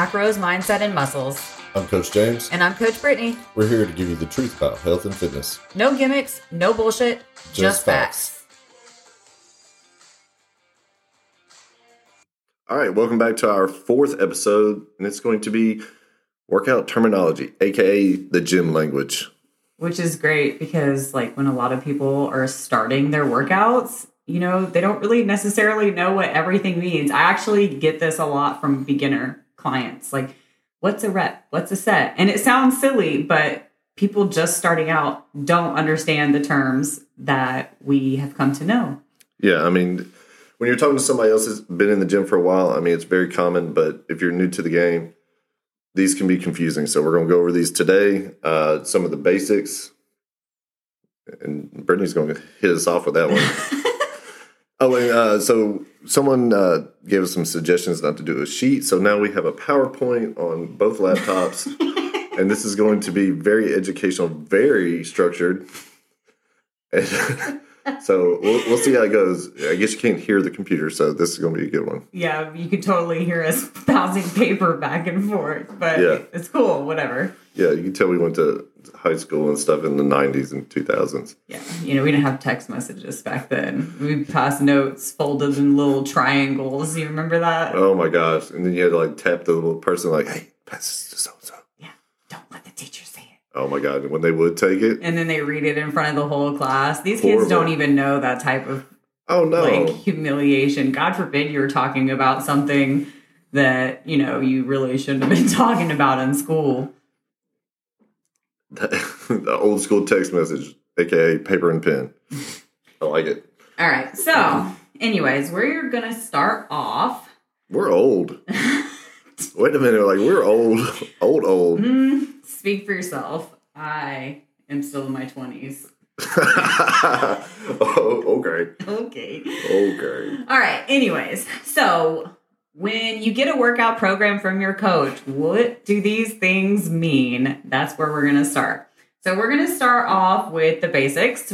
Macros, Mindset, and Muscles. I'm Coach James. And I'm Coach Brittany. We're here to give you the truth about health and fitness. No gimmicks, no bullshit, just, Just facts. facts. All right, welcome back to our fourth episode, and it's going to be workout terminology, aka the gym language. Which is great because, like, when a lot of people are starting their workouts, you know, they don't really necessarily know what everything means. I actually get this a lot from beginner clients. Like, what's a rep? What's a set? And it sounds silly, but people just starting out don't understand the terms that we have come to know. Yeah, I mean, when you're talking to somebody else that's been in the gym for a while, I mean, it's very common, but if you're new to the game, these can be confusing. So we're going to go over these today, uh, some of the basics, and Brittany's going to hit us off with that one. oh, and uh, so someone uh, gave us some suggestions not to do a sheet. So now we have a PowerPoint on both laptops, and this is going to be very educational, very structured. And so we'll, we'll see how it goes. I guess you can't hear the computer, so this is going to be a good one. Yeah, you could totally hear us bouncing paper back and forth, but Yeah. it's cool, whatever. Yeah, you can tell we went to high school and stuff in the 90s and 2000s. Yeah, you know, we didn't have text messages back then. We passed notes folded in little triangles. You remember that? Oh my gosh. And then you had to like tap the little person, like, hey, pass this to so and so. Yeah, don't let the teacher say it. Oh my God. When they would take it, And then they read it in front of the whole class. These kids don't even know that type of oh no. like humiliation. God forbid you're talking about something that, you know, you really shouldn't have been talking about in school. the old school text message, aka paper and pen. I like it. All right. So, anyways, we're going to start off. We're old. Wait a minute. Like, we're old, old, old. Mm, speak for yourself. I am still in my 20s. oh, okay. Okay. Okay. All right. Anyways, so when you get a workout program from your coach, what do these things mean? That's where we're going to start. So we're going to start off with the basics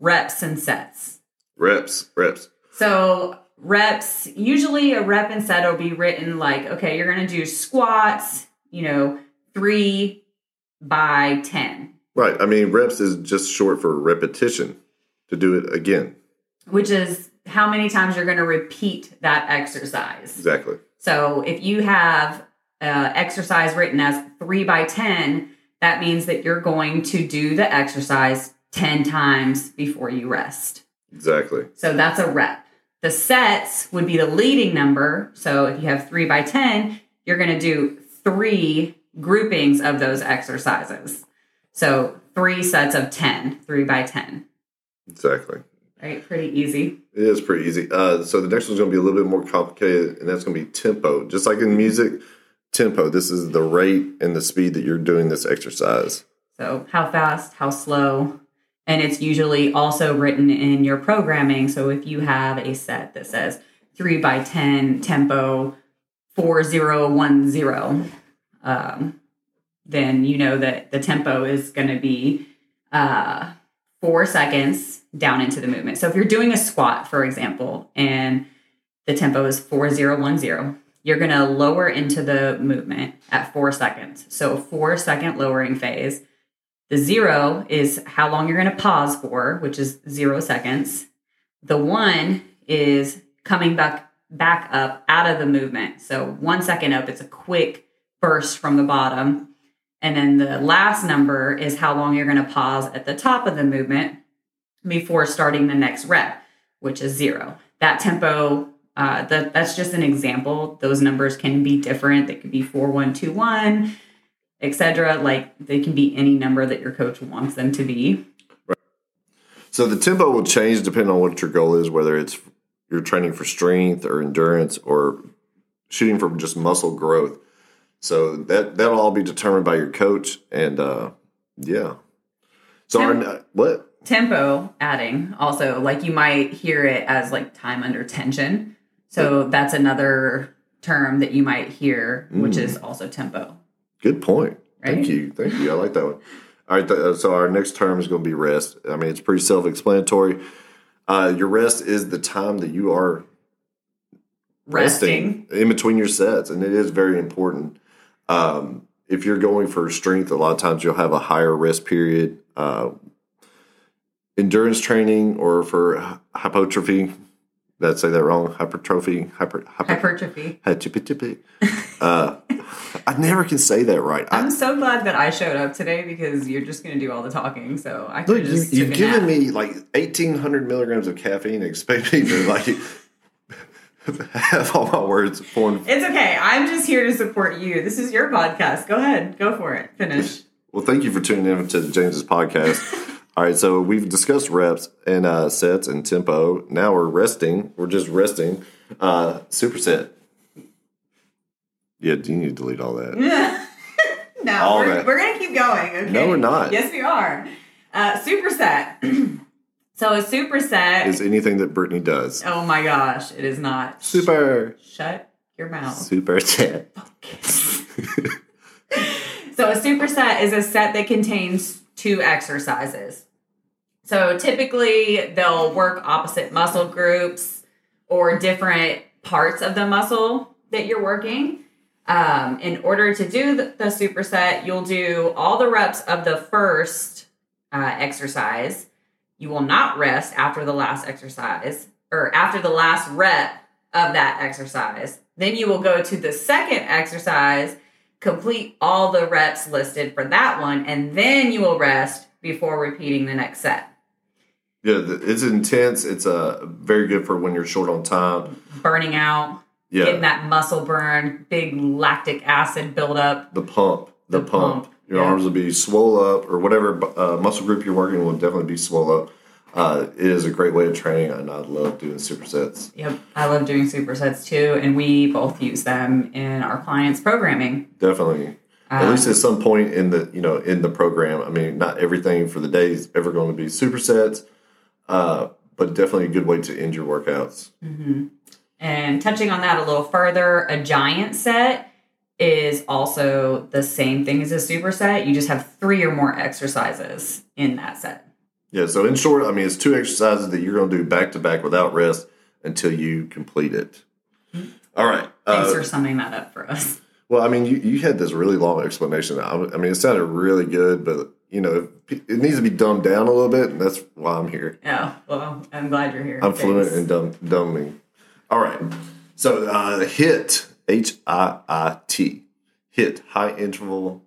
reps and sets. Reps, reps. So reps, usually a rep and set will be written like, okay, you're going to do squats, you know, three by 10, Right. I mean, reps is just short for repetition to do it again. which is how many times you're going to repeat that exercise. Exactly. So if you have uh, exercise written as three by 10, that means that you're going to do the exercise 10 times before you rest. Exactly. So that's a rep. The sets would be the leading number. So if you have three by 10, you're going to do three groupings of those exercises. So three sets of 10, three by 10. Exactly. Right? Pretty easy. It is pretty easy. Uh, so the next one's going to be a little bit more complicated, and that's going to be tempo. Just like in music, tempo. This is the rate and the speed that you're doing this exercise. So, how fast, how slow. And it's usually also written in your programming. So, if you have a set that says 3 by 10 tempo 4010, um, then you know that the tempo is going to be uh, four seconds down into the movement. So, if you're doing a squat, for example, and the tempo is 4010, you're going to lower into the movement at four seconds. So, four second lowering phase. The zero is how long you're going to pause for, which is zero seconds. The one is coming back back up out of the movement. So one second up, it's a quick burst from the bottom. And then the last number is how long you're going to pause at the top of the movement before starting the next rep, which is zero. That tempo, uh, that, that's just an example. Those numbers can be different. They could be 4121, etc. Like they can be any number that your coach wants them to be. Right. So the tempo will change depending on what your goal is, whether it's you're training for strength or endurance or shooting for just muscle growth. So that that'll all be determined by your coach, and uh, yeah. So our, what? tempo adding also like you might hear it as like time under tension so that's another term that you might hear which is also tempo Good point. Thank you. Thank you. I like that one. All right. Th- uh, so our next term is going to be rest. I mean, it's pretty self-explanatory. Uh, your rest is the time that you are resting in between your sets, and it is very important. Um, if you're going for strength, a lot of times you'll have a higher rest period. Uh, endurance training or for hy- hypertrophy. Did I say that wrong? Hypertrophy, hyper, hyper, Hypertrophy. hypertrophy. uh, I never can say that right. I, I'm so glad that I showed up today because you're just going to do all the talking. So I look, you, just you've given me like 1,800 milligrams of caffeine and expect me to like have all my words formed. It's okay. I'm just here to support you. This is your podcast. Go ahead. Go for it. Finish. Well, thank you for tuning in to James's podcast. All right, so we've discussed reps and uh, sets and tempo. Now we're resting. We're just resting. Uh, superset. Yeah, do you need to delete all that? no, All we're, that. we're going to keep going. Okay? No, we're not. Yes, we are. Uh, superset. so a superset. Is anything that Brittany does. oh my gosh, it is not. Super. Shut your mouth. Super set. So a superset is a set that contains two exercises. So typically they'll work opposite muscle groups or different parts of the muscle that you're working. Um, in order to do the, the superset, you'll do all the reps of the first uh, exercise. You will not rest after the last exercise or after the last rep of that exercise. Then you will go to the second exercise complete all the reps listed for that one, and then you will rest before repeating the next set. Yeah, it's intense. It's uh, very good for when you're short on time. Burning out, Yeah, getting that muscle burn, big lactic acid buildup. the pump, the, The pump. pump, Your yeah. arms will be swole up, or whatever uh, muscle group you're working will definitely be swole up. Uh, it is a great way of training, and I love doing supersets. Yep, I love doing supersets too, and we both use them in our clients' programming. Definitely, at Um, least at some point in the you know in the program. I mean, not everything for the day is ever going to be supersets, uh, but definitely a good way to end your workouts. And touching on that a little further, a giant set is also the same thing as a superset. You just have three or more exercises in that set. Yeah. So in short, I mean, it's two exercises that you're going to do back to back without rest until you complete it. All right. Thanks Uh, for summing that up for us. Well, I mean, you, you had this really long explanation. I, I mean, it sounded really good, but you know, it, needs to be dumbed down a little bit, and that's why I'm here. Yeah, well, I'm glad you're here. I'm fluent in dumb, dumbing. All right. So, uh, HIIT, H I I T, HIIT, high interval.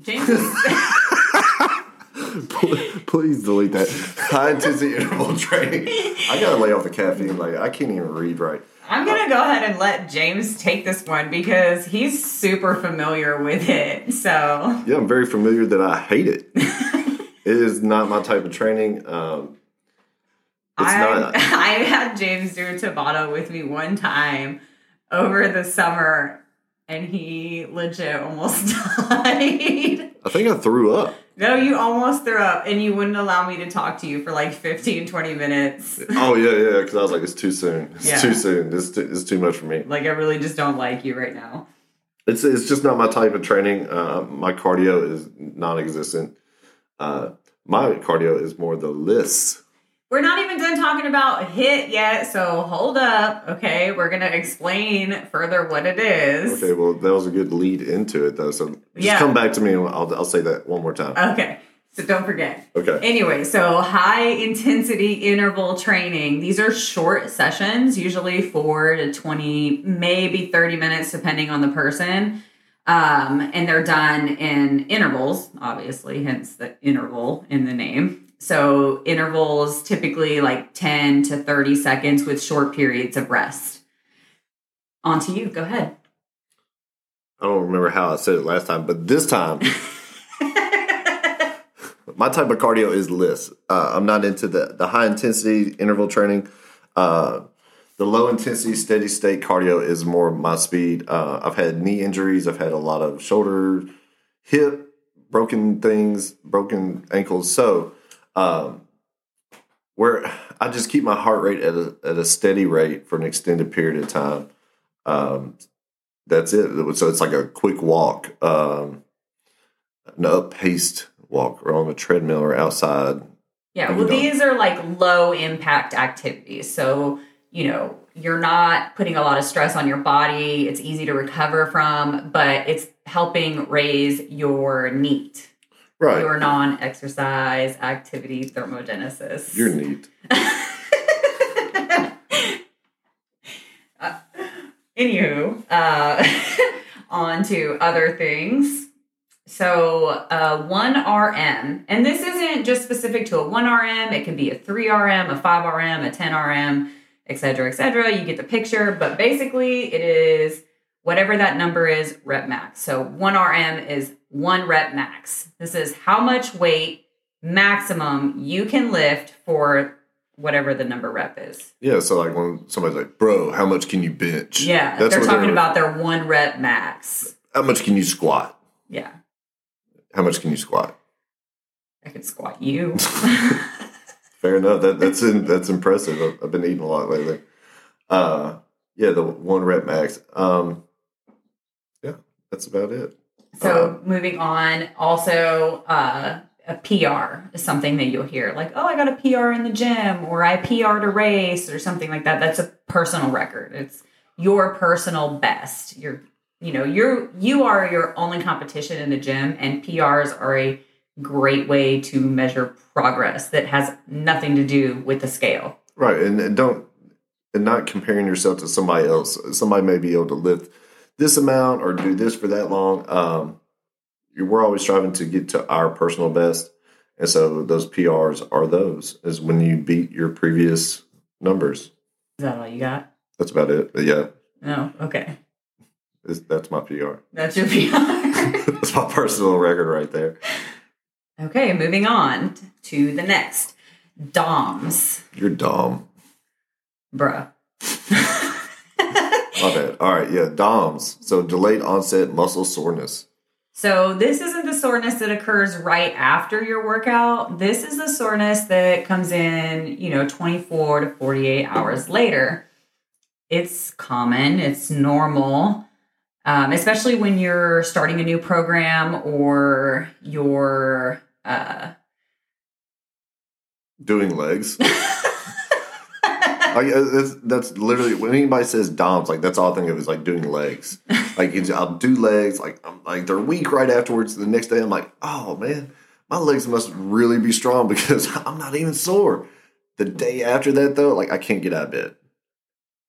James Please delete that. High intensity interval training. I gotta lay off the caffeine. Like I can't even read right. I'm gonna go ahead and let James take this one because he's super familiar with it. So Yeah, I'm very familiar that I hate it. it is not my type of training. Um, it's I not. I had James do Tabata with me one time over the summer, and he legit almost died. I think I threw up. No, you almost threw up, and you wouldn't allow me to talk to you for like 15, 20 minutes. Oh yeah, yeah. Because I was like, it's too soon. It's Yeah. too soon. It's too, it's too much for me. Like I really just don't like you right now. It's it's just not my type of training. Uh, my cardio is non-existent. Uh, my cardio is more the LISS. We're not even done talking about HIIT yet, so hold up. Okay, we're gonna explain further what it is. Okay, well that was a good lead into it though. So just Yeah. come back to me and I'll I'll say that one more time. Okay, so don't forget. Okay. Anyway, so high intensity interval training. These are short sessions, usually four to 20, maybe 30 minutes, depending on the person. Um, and they're done in intervals, obviously, hence the interval in the name. So intervals typically like 10 to 30 seconds with short periods of rest. On to you. Go ahead. I don't remember how I said it last time, but this time my type of cardio is LISS. Uh, I'm not into the, the high intensity interval training. Uh, the low intensity steady state cardio is more my speed. Uh, I've had knee injuries. I've had a lot of shoulder, hip, broken things, broken ankles. So, um, where I just keep my heart rate at a, at a steady rate for an extended period of time. Um, that's it. So it's like a quick walk, um, an up paced walk, or on a treadmill or outside. Yeah, well, these are like low impact activities. So, you know, you're not putting a lot of stress on your body. It's easy to recover from, but it's helping raise your NEAT, Right. your non exercise activity thermogenesis. You're neat. Anywho, uh, on to other things. So, uh, 1RM, and this isn't just specific to a 1RM, it can be a 3RM, a 5RM, a 10RM, et cetera, et cetera. You get the picture, but basically, it is whatever that number is, rep max. So, 1RM is one rep max. This is how much weight maximum you can lift for whatever the number rep is. Yeah. So like when somebody's like, "Bro, how much can you bench?" Yeah, That's they're talking they're- about their one rep max. How much can you squat? Yeah, How much can you squat? I can squat you. Fair enough. That that's in, that's impressive. I've, I've been eating a lot lately. Uh, yeah, the one rep max. Um, yeah, that's about it. So moving on, also uh, a PR is something that you'll hear like, oh, I got a PR in the gym, or I PR'd a race, or something like that. That's a personal record. It's your personal best. Your you know you're you are your only competition in the gym, and PRs are a great way to measure progress that has nothing to do with the scale. Right, and, and don't and not comparing yourself to somebody else. Somebody may be able to lift this amount or do this for that long. Um, we're always striving to get to our personal best, and so those PRs are those is when you beat your previous numbers. Is that all you got? That's about it. But yeah, No, okay. is- that's my PR. That's your PR. that's my personal record right there. okay, moving on to the next. DOMS. You're dumb. Bruh. My bad. All right, yeah, DOMS. So delayed onset muscle soreness. so, this isn't the soreness that occurs right after your workout. This is the soreness that comes in, you know, 24 to 48 hours later. It's common, it's normal, um, especially when you're starting a new program or you're. Uh, Doing legs. Like uh, that's, that's literally when anybody says DOMS, like that's all I think of is like doing legs. Like I'll do legs, like I'm like they're weak right afterwards. The next day I'm like, oh man, my legs must really be strong because I'm not even sore. The day after that though, like I can't get out of bed.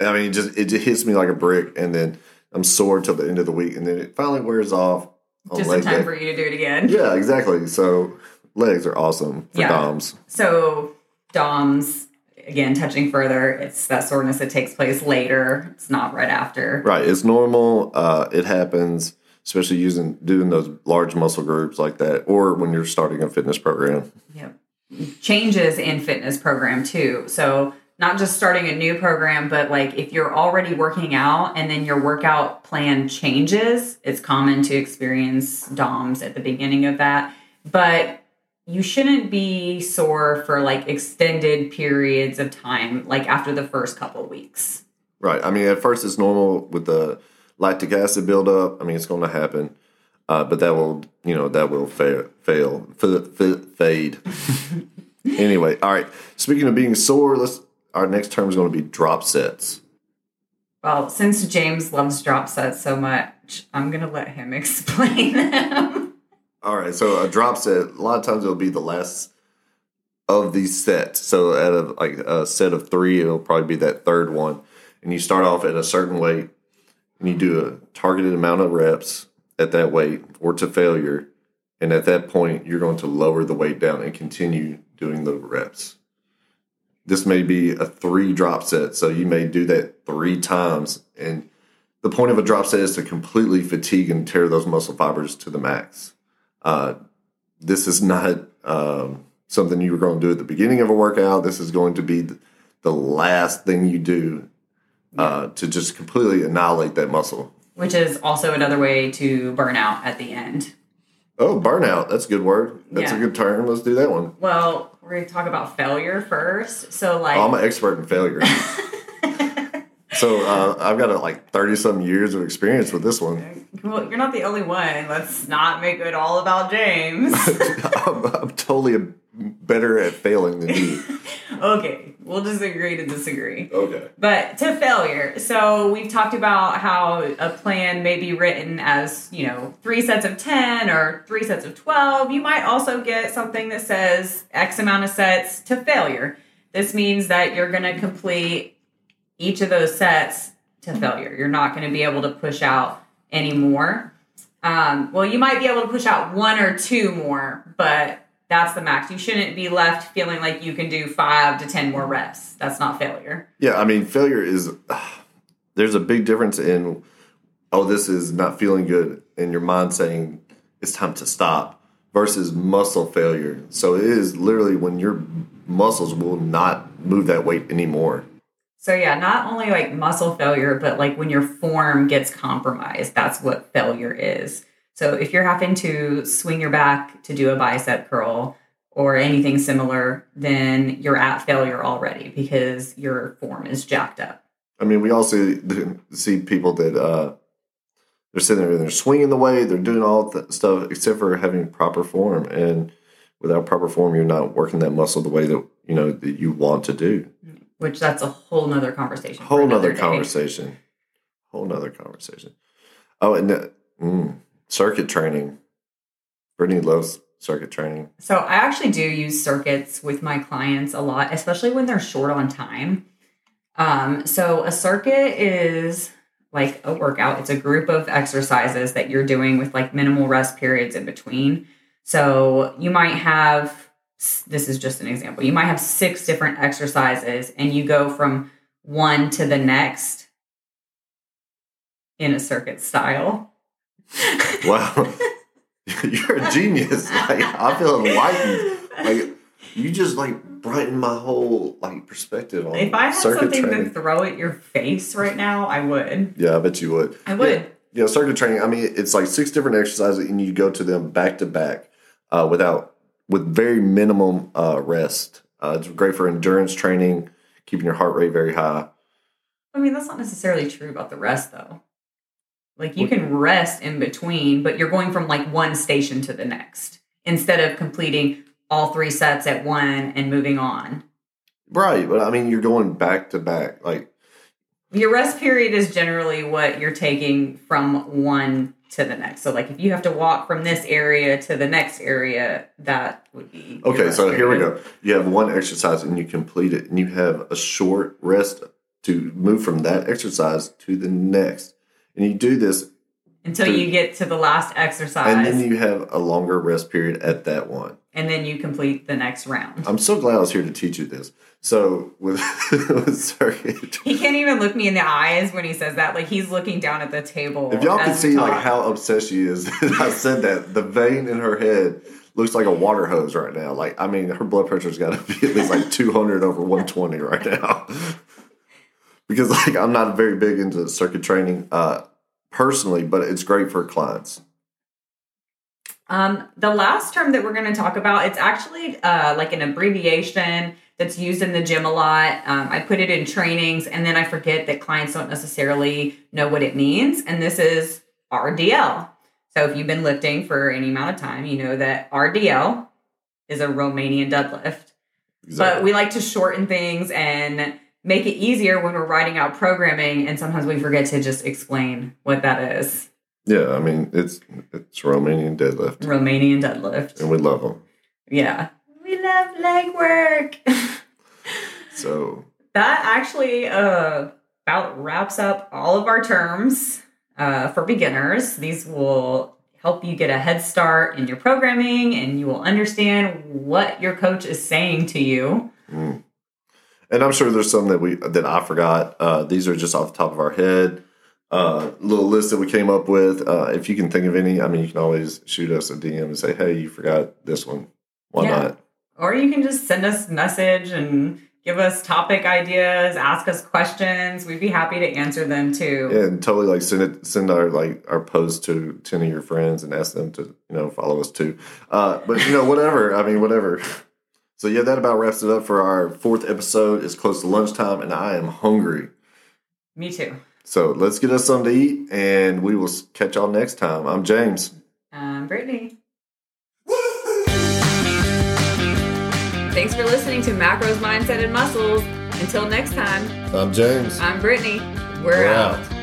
I mean, it just it just hits me like a brick, and then I'm sore till the end of the week, and then it finally wears off. just in time day. for you to do it again. Yeah, exactly. So legs are awesome for Yeah. DOMS. So DOMS, again, touching further, it's that soreness that takes place later. It's not right after. Right. It's normal. Uh, it happens, especially using doing those large muscle groups like that, or when you're starting a fitness program. Yep. Changes in fitness program too. So not just starting a new program, but like if you're already working out and then your workout plan changes, it's common to experience DOMS at the beginning of that. But you shouldn't be sore for like extended periods of time, like after the first couple weeks. Right. I mean, at first it's normal with the lactic acid buildup. I mean, it's going to happen, uh, but that will, you know, that will fa- fail, f- f- fade. anyway, all right. Speaking of being sore, let's. Our next term is going to be drop sets. Well, since James loves drop sets so much, I'm going to let him explain them. All right, so a drop set. A lot of times it'll be the last of these sets. So out of like a set of three, it'll probably be that third one, and you start off at a certain weight, and you do a targeted amount of reps at that weight or to failure, and at that point you're going to lower the weight down and continue doing the reps. This may be a three drop set, so you may do that three times, and the point of a drop set is to completely fatigue and tear those muscle fibers to the max. Uh, this is not um, something you were going to do at the beginning of a workout. This is going to be the last thing you do uh, to just completely annihilate that muscle. Which is also another way to burn out at the end. Oh, burnout. That's a good word. That's Yeah. a good term. Let's do that one. Well, we're going to talk about failure first. So, like, I'm an expert in failure. so uh, I've got uh, like 30 some years of experience with this one. well, you're not the only one. Let's not make it all about James. I'm, I'm totally better at failing than you. okay, we'll just agree to disagree. Okay. But to failure. So we've talked about how a plan may be written as, you know, three sets of 10 or three sets of 12. You might also get something that says X amount of sets to failure. This means that you're going to complete each of those sets to failure. You're not going to be able to push out any more. Um, well, you might be able to push out one or two more, but that's the max. You shouldn't be left feeling like you can do five to 10 more reps. That's not failure. Yeah, I mean, failure is there's a big difference in oh, this is not feeling good, and your mind saying it's time to stop versus muscle failure. So it is literally when your muscles will not move that weight anymore. So yeah, not only like muscle failure, but like when your form gets compromised, that's what failure is. So if you're having to swing your back to do a bicep curl or anything similar, then you're at failure already because your form is jacked up. I mean, we also see people that uh, they're sitting there and they're swinging the way, they're doing all that stuff except for having proper form. And without proper form, you're not working that muscle the way that you know that you want to do. Which that's a whole nother conversation. Whole another nother day. conversation. Whole nother conversation. Oh, and uh, mm, circuit training. Brittany loves circuit training. So I actually do use circuits with my clients a lot, especially when they're short on time. Um, so a circuit is like a workout. It's a group of exercises that you're doing with like minimal rest periods in between. So you might have this is just an example. You might have six different exercises and you go from one to the next in a circuit style. Wow. You're a genius. Like I feel enlightened. Like you just like brighten my whole like perspective on If I had something training. to throw at your face right now, I would. yeah, I bet you would. I would. Yeah, know, circuit training. I mean, it's like six different exercises, and you go to them back to back uh, without with very minimum uh, rest. Uh, it's great for endurance training, keeping your heart rate very high. I mean, that's not necessarily true about the rest, though. Like, you can rest in between, but you're going from like one station to the next instead of completing all three sets at one and moving on. Right, but I mean, you're going back to back. Like, Your rest period is generally what you're taking from one to the next. So, like, if you have to walk from this area to the next area, that would be. okay, so here we go. You have one exercise, and you complete it, and you have a short rest to move from that exercise to the next, and you do this, Until you get to the last exercise. and then you have a longer rest period at that one. and then you complete the next round. I'm so glad I was here to teach you this. So with, with circuit, He can't even look me in the eyes when he says that. Like he's looking down at the table. if y'all can see like how obsessed she is, that I said that the vein in her head looks like a water hose right now. Like I mean, her blood pressure's got to be at least like 200 over 120 right now. because like I'm not very big into circuit training uh, personally, but it's great for clients. Um, the last term that we're going to talk about, it's actually uh, like an abbreviation that's used in the gym a lot. Um, I put it in trainings, and then I forget that clients don't necessarily know what it means. And this is RDL. So if you've been lifting for any amount of time, you know that RDL is a Romanian deadlift. But we like to shorten things and make it easier when we're writing out programming, and sometimes we forget to just explain what that is. yeah, I mean it's it's Romanian deadlift, Romanian deadlift. and we love them. Yeah. We love leg work. So that actually uh, about wraps up all of our terms uh, for beginners. These will help you get a head start in your programming and you will understand what your coach is saying to you. Mm. And I'm sure there's some that we that I forgot. Uh, these are just off the top of our head. Uh, little list that we came up with. Uh, if you can think of any, I mean, you can always shoot us a DM and say, "Hey, you forgot this one. Why Yeah. not?" Or you can just send us message and give us topic ideas, ask us questions. We'd be happy to answer them too. Yeah, and totally like send it, send our like our post to ten of your friends and ask them to you know follow us too. Uh, but you know, whatever. I mean, whatever. So yeah, that about wraps it up for our fourth episode. It's close to lunchtime, and I am hungry. Me too. So let's get us something to eat, and we will catch y'all next time. I'm James. I'm Brittany. Thanks for listening to Macros, Mindset, and Muscles. Until next time, I'm James. I'm Brittany. We're, We're out. out.